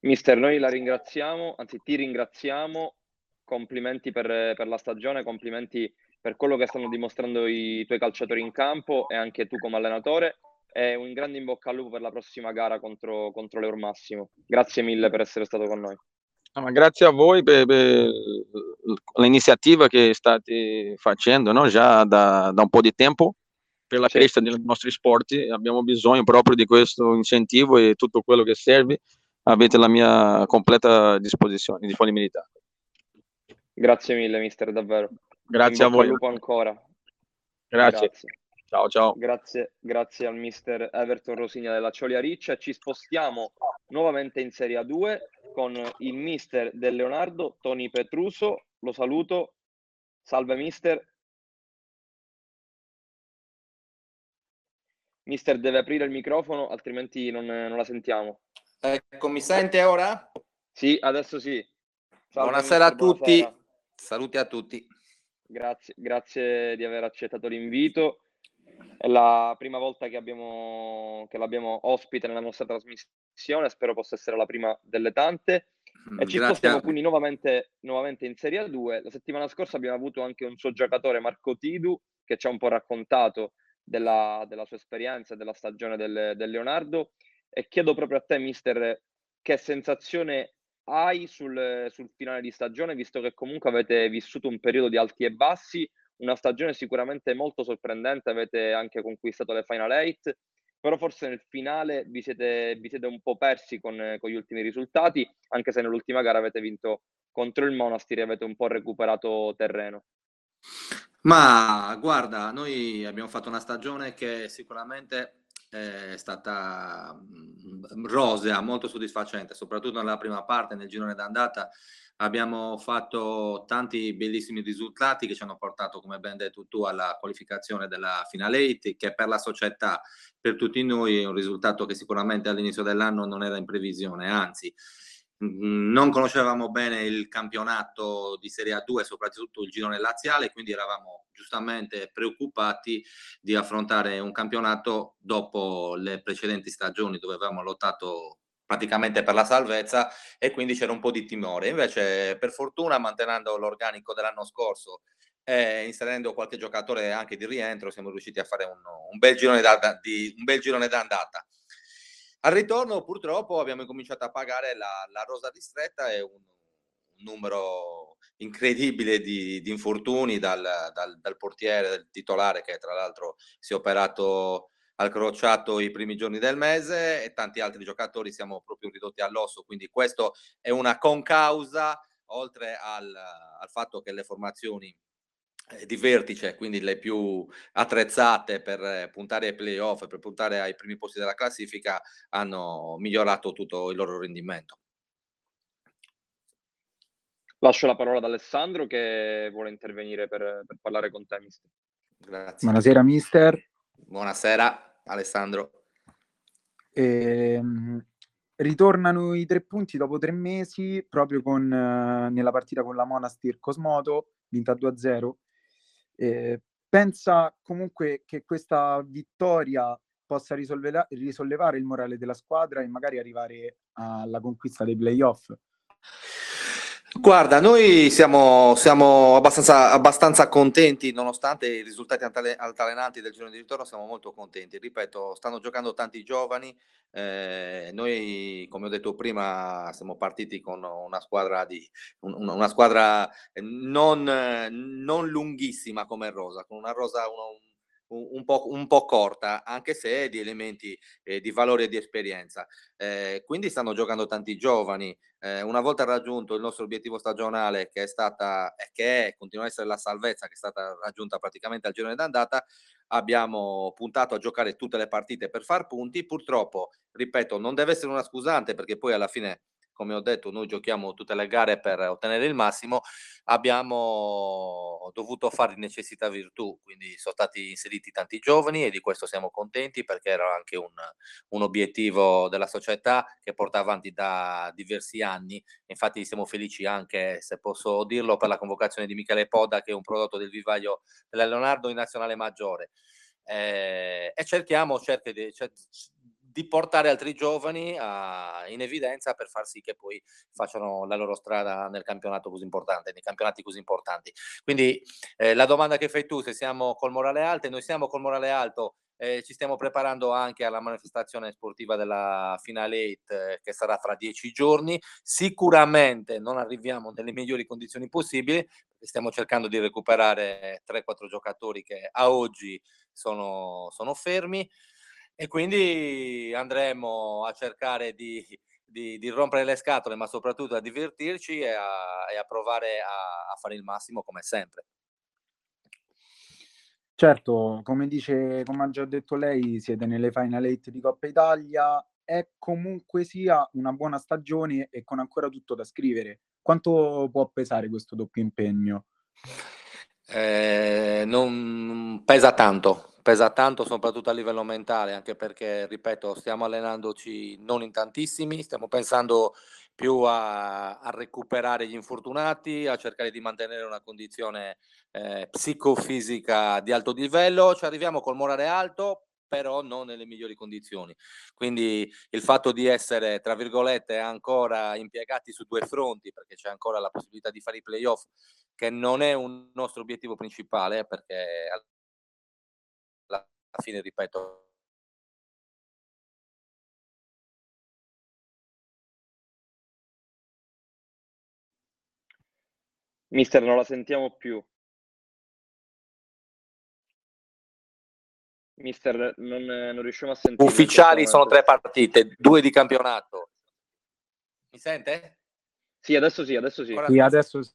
Mister, noi la ringraziamo, anzi ti ringraziamo, complimenti per, per, la stagione, complimenti per quello che stanno dimostrando i tuoi calciatori in campo e anche tu come allenatore e un grande in bocca al lupo per la prossima gara contro, contro l'Eur Massimo. Grazie mille per essere stato con noi. No, grazie a voi per, per, l'iniziativa che state facendo no? già da, da, un po' di tempo per la sì. crescita dei nostri sport. Abbiamo bisogno proprio di questo incentivo e tutto quello che serve. Avete la mia completa disposizione, disponibilità. Grazie mille, mister, davvero. Grazie a voi. lupo ancora. Grazie. Grazie. Ciao, ciao. Grazie, grazie al mister Everton Rosigna della Ciolia Riccia. Ci spostiamo nuovamente in Serie A2 con il mister del Leonardo, Tony Petruso. Lo saluto. Salve, mister. Mister deve aprire il microfono, altrimenti non, non la sentiamo. Ecco, mi sente ora? Sì, adesso sì. Salve, buonasera mister, a tutti. Buonasera. Saluti a tutti. Grazie, grazie di aver accettato l'invito. È la prima volta che, abbiamo, che l'abbiamo ospite nella nostra trasmissione, spero possa essere la prima delle tante. Mm, e ci spostiamo quindi nuovamente, nuovamente in Serie A2. La settimana scorsa abbiamo avuto anche un suo giocatore, Marco Tidu, che ci ha un po' raccontato della, della sua esperienza della stagione del, del Leonardo. E chiedo proprio a te, mister, che sensazione hai sul, sul, finale di stagione, visto che comunque avete vissuto un periodo di alti e bassi, una stagione sicuramente molto sorprendente, avete anche conquistato le Final 8, però forse nel finale vi siete, vi siete un po' persi con, con, gli ultimi risultati, anche se nell'ultima gara avete vinto contro il Monastir e avete un po' recuperato terreno. Ma guarda, noi abbiamo fatto una stagione che sicuramente è stata mm, rosea, molto soddisfacente, soprattutto nella prima parte, nel girone d'andata. Abbiamo fatto tanti bellissimi risultati che ci hanno portato, come ben detto tu, alla qualificazione della finale 8, che per la società, per tutti noi, è un risultato che sicuramente all'inizio dell'anno non era in previsione, anzi Mm, non conoscevamo bene il campionato di Serie A2, soprattutto il girone laziale, quindi eravamo giustamente preoccupati di affrontare un campionato dopo le precedenti stagioni dove avevamo lottato praticamente per la salvezza e quindi c'era un po' di timore. Invece, per fortuna, mantenendo l'organico dell'anno scorso e inserendo qualche giocatore anche di rientro, siamo riusciti a fare un, un bel girone d'andata Al ritorno purtroppo abbiamo cominciato a pagare la, la rosa ristretta e un, un numero incredibile di, di infortuni dal, dal, dal, portiere, del titolare che tra l'altro si è operato al crociato i primi giorni del mese e tanti altri giocatori siamo proprio ridotti all'osso, quindi questo è una concausa oltre al, al fatto che le formazioni eh, di vertice, quindi le più attrezzate per eh, puntare ai playoff, per puntare ai primi posti della classifica, hanno migliorato tutto il loro rendimento. Lascio la parola ad Alessandro che vuole intervenire per, per parlare con te, mister. Grazie. Buonasera, mister. Buonasera, Alessandro. Ehm, ritornano i tre punti dopo tre mesi, proprio con, eh, nella partita con la Monastir Cosmoto, vinta 2-0 eh, pensa comunque che questa vittoria possa risolvera- risollevare il morale della squadra e magari arrivare alla conquista dei playoff? Guarda, noi siamo, siamo abbastanza, abbastanza, contenti, nonostante i risultati altalenanti del giorno di ritorno, siamo molto contenti. Ripeto, stanno giocando tanti giovani. Eh, noi, come ho detto prima, siamo partiti con una squadra, di, una squadra non, non lunghissima come Rosa, con una Rosa, uno, un po', un po', corta, anche se di elementi eh, di valore e di esperienza. Eh, quindi stanno giocando tanti giovani. Eh, una volta raggiunto il nostro obiettivo stagionale, che è stata che è, continua a essere la salvezza, che è stata raggiunta praticamente al girone d'andata, abbiamo puntato a giocare tutte le partite per far punti. Purtroppo, ripeto, non deve essere una scusante perché poi alla fine come ho detto, noi giochiamo tutte le gare per ottenere il massimo, abbiamo dovuto fare di necessità virtù, quindi sono stati inseriti tanti giovani e di questo siamo contenti perché era anche un, un obiettivo della società che porta avanti da diversi anni. Infatti siamo felici anche, se posso dirlo, per la convocazione di Michele Poda, che è un prodotto del vivaio della Leonardo in nazionale maggiore. Eh, e cerchiamo, cerchi di, cer- di portare altri giovani a, in evidenza per far sì che poi facciano la loro strada nel campionato così importante, nei campionati così importanti. Quindi eh, la domanda che fai tu, se siamo col morale alto, noi siamo col morale alto, eh, ci stiamo preparando anche alla manifestazione sportiva della Finale 8 eh, che sarà fra dieci giorni. Sicuramente non arriviamo nelle migliori condizioni possibili, stiamo cercando di recuperare 3-4 giocatori che a oggi sono, sono fermi e quindi andremo a cercare di, di, di, rompere le scatole, ma soprattutto a divertirci e a, e a provare a, a, fare il massimo come sempre. Certo, come dice, come ha già detto lei, siete nelle Final 8 di Coppa Italia, è comunque sia una buona stagione e con ancora tutto da scrivere. Quanto può pesare questo doppio impegno? Eh, non pesa tanto, pesa tanto soprattutto a livello mentale, anche perché, ripeto, stiamo allenandoci non in tantissimi, stiamo pensando più a, a recuperare gli infortunati, a cercare di mantenere una condizione eh, psicofisica di alto livello, ci arriviamo col morale alto, però non nelle migliori condizioni. Quindi il fatto di essere, tra virgolette, ancora impiegati su due fronti, perché c'è ancora la possibilità di fare i playoff, che non è un nostro obiettivo principale, perché fine, ripeto, Mister, non la sentiamo più. Mister, non, non riusciamo a sentire. Ufficiali sono tre partite, due di campionato. Mi sente? Sì, adesso sì, adesso sì. Sì, adesso sì.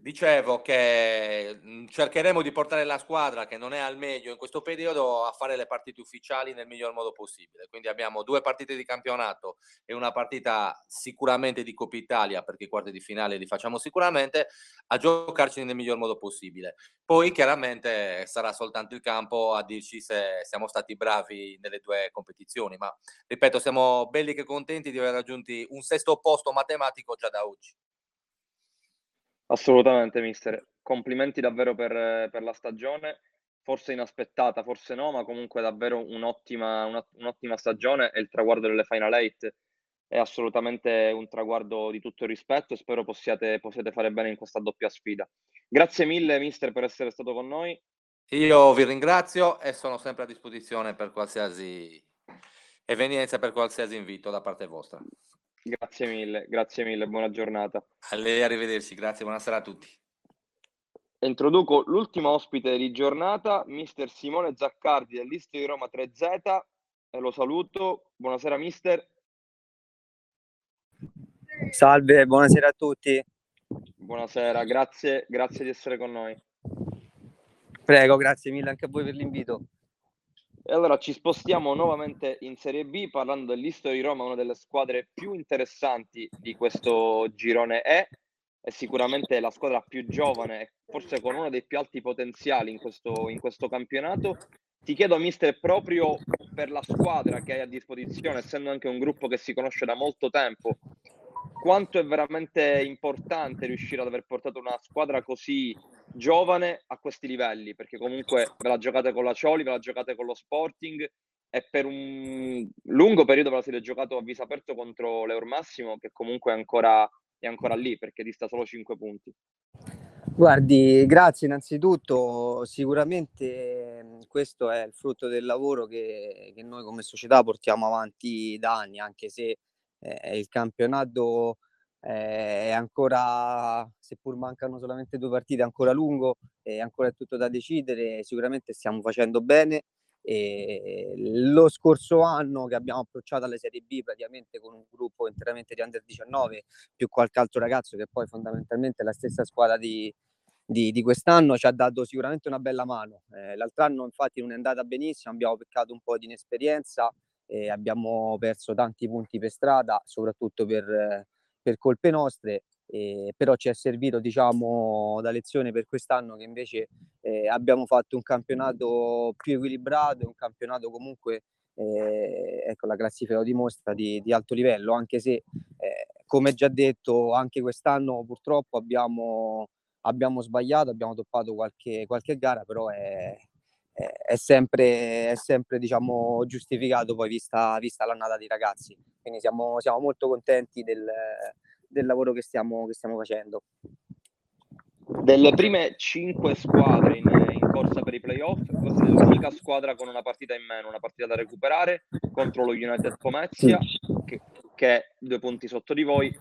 Dicevo che mhmm, cercheremo di portare la squadra che non è al meglio in questo periodo a fare le partite ufficiali nel miglior modo possibile. Quindi abbiamo due partite di campionato e una partita sicuramente di Coppa Italia, perché i quarti di finale li facciamo sicuramente, a giocarci nel miglior modo possibile. Poi chiaramente sarà soltanto il campo a dirci se siamo stati bravi nelle due competizioni, ma ripeto, siamo belli che contenti di aver raggiunto un sesto posto matematico già da oggi. Assolutamente, mister. Complimenti davvero per, per la stagione, forse inaspettata, forse no, ma comunque davvero un'ottima, una, un'ottima stagione e il traguardo delle Final 8 è assolutamente un traguardo di tutto il rispetto e spero possiate, possiate fare bene in questa doppia sfida. Grazie mille, mister, per essere stato con noi. Io vi ringrazio e sono sempre a disposizione per qualsiasi evenienza per qualsiasi invito da parte vostra. Grazie mille, grazie mille, buona giornata. A lei, arrivederci, grazie, buonasera a tutti. Introduco l'ultimo ospite di giornata, mister Simone Zaccardi dell'Istio di Roma 3Z e lo saluto. Buonasera mister. Salve, buonasera a tutti. Buonasera, grazie, grazie di essere con noi. Prego, grazie mille anche a voi per l'invito. E allora ci spostiamo nuovamente in Serie B parlando dell'Isto di Roma, una delle squadre più interessanti di questo girone E è sicuramente la squadra più giovane, forse con uno dei più alti potenziali in questo, in questo campionato. Ti chiedo, mister, proprio per la squadra che hai a disposizione, essendo anche un gruppo che si conosce da molto tempo, quanto è veramente importante riuscire ad aver portato una squadra così giovane a questi livelli, perché comunque ve la giocate con la Cioli, ve la giocate con lo Sporting e per un lungo periodo ve la siete giocato a viso aperto contro l'Eur Massimo, che comunque è ancora, è ancora lì, perché dista solo 5 punti. Guardi, grazie innanzitutto, sicuramente questo è il frutto del lavoro che, che noi come società portiamo avanti da anni, anche se eh, il campionato è ancora, seppur mancano solamente due partite, ancora lungo e ancora è tutto da decidere. Sicuramente stiamo facendo bene. E lo scorso anno che abbiamo approcciato alle Serie B praticamente con un gruppo interamente di under 19 più qualche altro ragazzo che poi fondamentalmente è la stessa squadra di, di, di quest'anno ci ha dato sicuramente una bella mano. Eh, l'altro anno infatti non è andata benissimo, abbiamo peccato un po' di inesperienza, e abbiamo perso tanti punti per strada, soprattutto per, per colpe nostre, eh, però ci è servito diciamo da lezione per quest'anno che invece eh, abbiamo fatto un campionato più equilibrato, un campionato comunque, eh, ecco la classifica lo dimostra, di, di alto livello, anche se eh, come già detto anche quest'anno purtroppo abbiamo, abbiamo sbagliato, abbiamo toppato qualche, qualche gara, però è, è sempre, è sempre diciamo, giustificato poi vista, vista l'annata dei ragazzi. Quindi siamo, siamo molto contenti del, del lavoro che stiamo, che stiamo, facendo. Delle prime cinque squadre in, in corsa per i playoff, questa è l'unica squadra con una partita in meno, una partita da recuperare contro lo United Pomezia, che, che è due punti sotto di voi.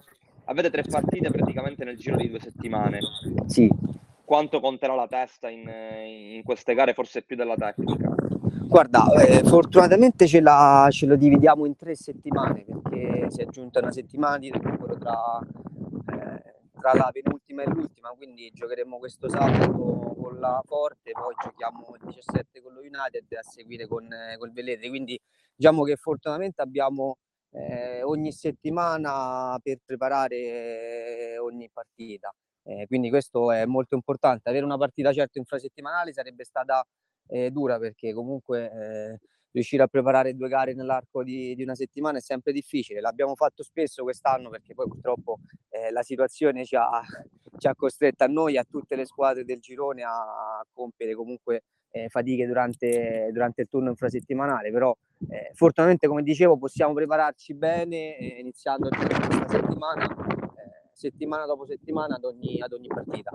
Avete tre partite praticamente nel giro di due settimane. Sì, quanto conterà la testa in, in queste gare, forse più della tecnica? Guarda, eh, fortunatamente ce, la, ce, lo dividiamo in tre settimane perché si è aggiunta una settimana di recupero tra, eh, tra la penultima e l'ultima, quindi giocheremo questo sabato con la Forte, poi giochiamo il 17 con lo United a seguire con, eh, col Velletri, quindi diciamo che fortunatamente abbiamo eh, ogni settimana per preparare ogni partita. Eh, quindi questo è molto importante. Avere una partita certo infrasettimanale sarebbe stata eh, dura perché comunque eh, riuscire a preparare due gare nell'arco di, di, una settimana è sempre difficile. L'abbiamo fatto spesso quest'anno perché poi purtroppo eh, la situazione ci ha, ci ha costretto a noi, a tutte le squadre del girone a compiere comunque eh, fatiche durante, durante, il turno infrasettimanale, però eh, fortunatamente come dicevo possiamo prepararci bene eh, iniziando questa settimana settimana dopo settimana ad ogni, ad ogni partita.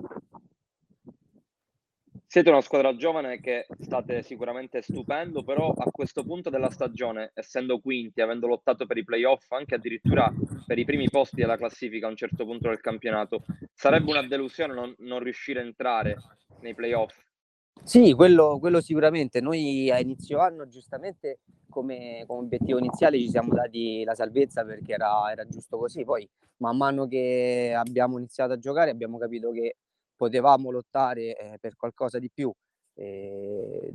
Siete una squadra giovane che state sicuramente stupendo, però a questo punto della stagione, essendo quinti, avendo lottato per i playoff, anche addirittura per i primi posti della classifica a un certo punto del campionato, sarebbe una delusione non, non riuscire a entrare nei playoff? Sì, quello, quello, sicuramente. Noi a inizio anno, giustamente, come, come, obiettivo iniziale ci siamo dati la salvezza perché era, era, giusto così. Poi, man mano che abbiamo iniziato a giocare, abbiamo capito che potevamo lottare eh, per qualcosa di più. Eh,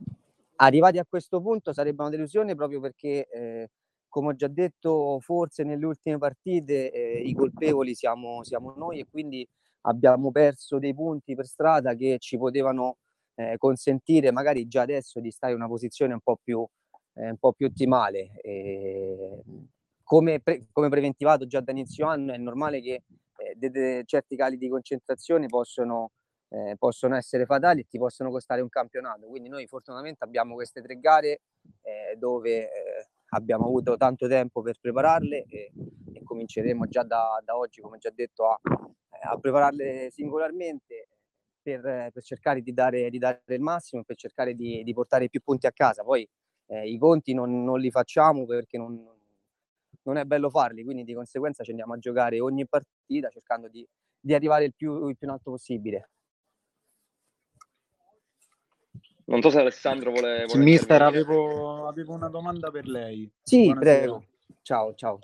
arrivati a questo punto sarebbe una delusione proprio perché, eh, come ho già detto, forse nelle ultime partite eh, i colpevoli siamo, siamo noi e quindi abbiamo perso dei punti per strada che ci potevano eh, consentire magari già adesso di stare in una posizione un po' più, eh, un po più ottimale. E come, pre- come, preventivato già da inizio anno è normale che eh, de- de- certi cali di concentrazione possono, eh, possono, essere fatali e ti possono costare un campionato. Quindi noi fortunatamente abbiamo queste tre gare eh, dove eh, abbiamo avuto tanto tempo per prepararle e, e cominceremo già da, da, oggi, come già detto, a, a prepararle singolarmente per, per cercare di dare, di dare, il massimo, per cercare di, di, portare più punti a casa. Poi eh, i conti non, non, li facciamo perché non, non, è bello farli, quindi di conseguenza ci andiamo a giocare ogni partita cercando di, di arrivare il più, il più in alto possibile. Non so se Alessandro vuole... vuole mister, avevo, avevo, una domanda per lei. Sì, Buonasera. prego. Ciao, ciao.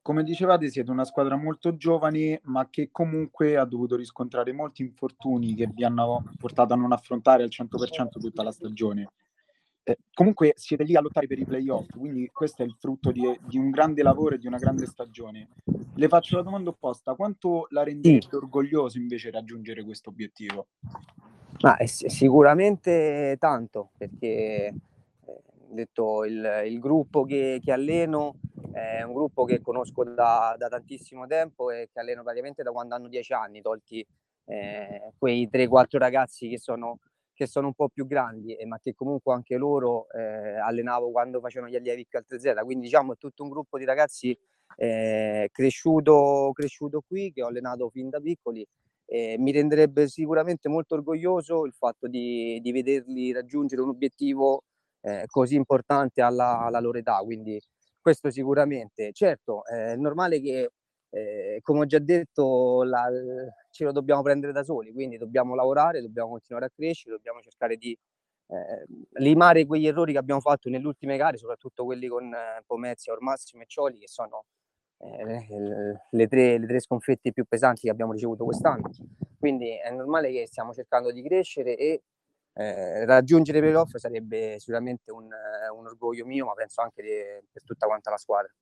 Come dicevate, siete una squadra molto giovane, ma che comunque ha dovuto riscontrare molti infortuni che vi hanno portato a non affrontare al 100% tutta la stagione. Eh, comunque siete lì a lottare per i playoff, quindi questo è il frutto di, di, un grande lavoro e di una grande stagione. Le faccio la domanda opposta: quanto la rendete sì. orgoglioso invece raggiungere questo obiettivo? Ma sicuramente tanto, perché eh, detto il, il gruppo che, che, alleno è un gruppo che conosco da, da, tantissimo tempo e che alleno praticamente da quando hanno dieci anni, tolti eh, quei 3-4 ragazzi che sono, che sono un po' più grandi, eh, ma che comunque anche loro eh, allenavo quando facevano gli allievi più al 3Z. Quindi diciamo è tutto un gruppo di ragazzi eh, cresciuto, cresciuto qui, che ho allenato fin da piccoli eh, mi renderebbe sicuramente molto orgoglioso il fatto di, di vederli raggiungere un obiettivo eh, così importante alla, alla, loro età, quindi questo sicuramente. Certo, è normale che, eh, come ho già detto, la, ce lo dobbiamo prendere da soli, quindi dobbiamo lavorare, dobbiamo continuare a crescere, dobbiamo cercare di eh, limare quegli errori che abbiamo fatto nelle ultime gare, soprattutto quelli con eh, Pomezia, Ormassimo e Cioli, che sono eh, le, tre, le, tre, sconfitte più pesanti che abbiamo ricevuto quest'anno. Quindi è normale che stiamo cercando di crescere e eh, raggiungere i playoff sarebbe sicuramente un, un, orgoglio mio, ma penso anche di, per tutta quanta la squadra.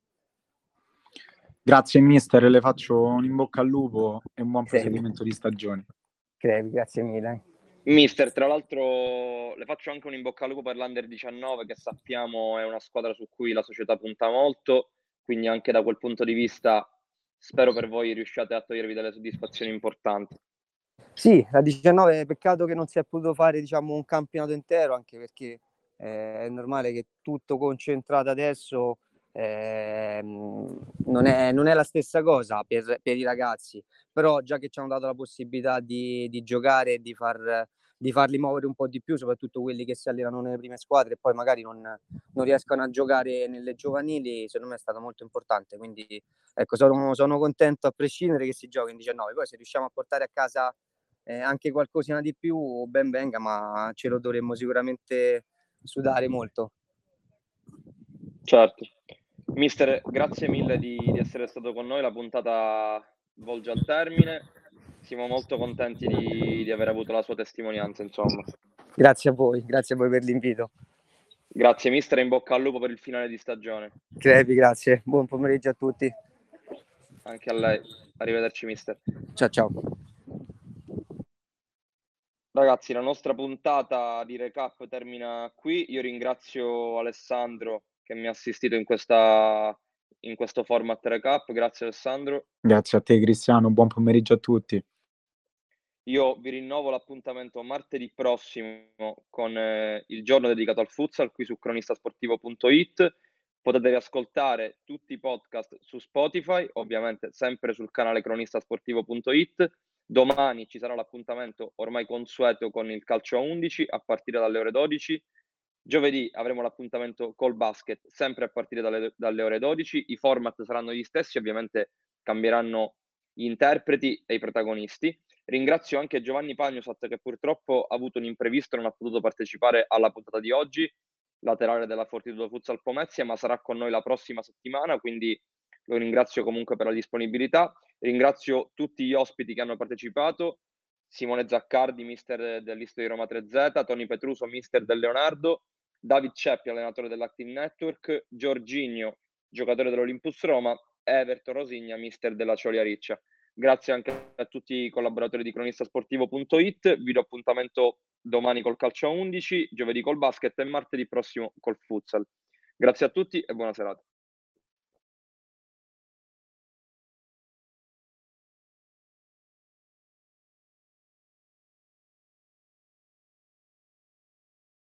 Grazie mister, le faccio un in bocca al lupo e un buon proseguimento di stagione. Crepi, grazie mille. Mister, tra l'altro le faccio anche un in bocca al lupo per l'Under 19 che sappiamo è una squadra su cui la società punta molto quindi anche da quel punto di vista spero per voi riusciate a togliervi delle soddisfazioni importanti. Sì, la 19 peccato che non si è potuto fare diciamo, un campionato intero, anche perché eh, è normale che tutto concentrato adesso eh, non, è, non, è, la stessa cosa per, per, i ragazzi, però già che ci hanno dato la possibilità di, di giocare e di far di farli muovere un po' di più, soprattutto quelli che si allenano nelle prime squadre e poi magari non, non riescono a giocare nelle giovanili, secondo me è stato molto importante. Quindi ecco, sono, sono contento a prescindere che si giochi in 19. Poi se riusciamo a portare a casa eh, anche qualcosina di più, ben venga, ma ce lo dovremmo sicuramente sudare molto. Certo. Mister, grazie mille di, di essere stato con noi, la puntata volge al termine siamo molto contenti di, di aver avuto la sua testimonianza, insomma. Grazie a voi, grazie a voi per l'invito. Grazie mister, in bocca al lupo per il finale di stagione. Crepi, grazie. Buon pomeriggio a tutti. Anche a lei. Arrivederci mister. Ciao ciao. Ragazzi, la nostra puntata di recap termina qui. Io ringrazio Alessandro che mi ha assistito in questa in questo format recap. Grazie Alessandro. Grazie a te Cristiano, buon pomeriggio a tutti. Io vi rinnovo l'appuntamento martedì prossimo con eh, il giorno dedicato al futsal qui su cronistasportivo.it. Potete riascoltare tutti i podcast su Spotify, ovviamente sempre sul canale cronistasportivo.it. Domani ci sarà l'appuntamento ormai consueto con il calcio a 11 a partire dalle ore 12. Giovedì avremo l'appuntamento col basket sempre a partire dalle, dalle ore 12. I format saranno gli stessi, ovviamente cambieranno gli interpreti e i protagonisti. Ringrazio anche Giovanni Pagnosat che purtroppo ha avuto un imprevisto e non ha potuto partecipare alla puntata di oggi, laterale della Fortitudo Futsal Pomezia, ma sarà con noi la prossima settimana, quindi lo ringrazio comunque per la disponibilità. Ringrazio tutti gli ospiti che hanno partecipato, Simone Zaccardi, mister dell'Isto di Roma 3Z, Tony Petruso, mister del Leonardo, David Ceppi, allenatore dell'Active Network, Giorginio, giocatore dell'Olympus Roma, Everton Rosigna, mister della Ciolia Riccia. Grazie anche a tutti i collaboratori di cronistasportivo.it. Vi do appuntamento domani col calcio a 11, giovedì col basket e martedì prossimo col futsal. Grazie a tutti e buona serata.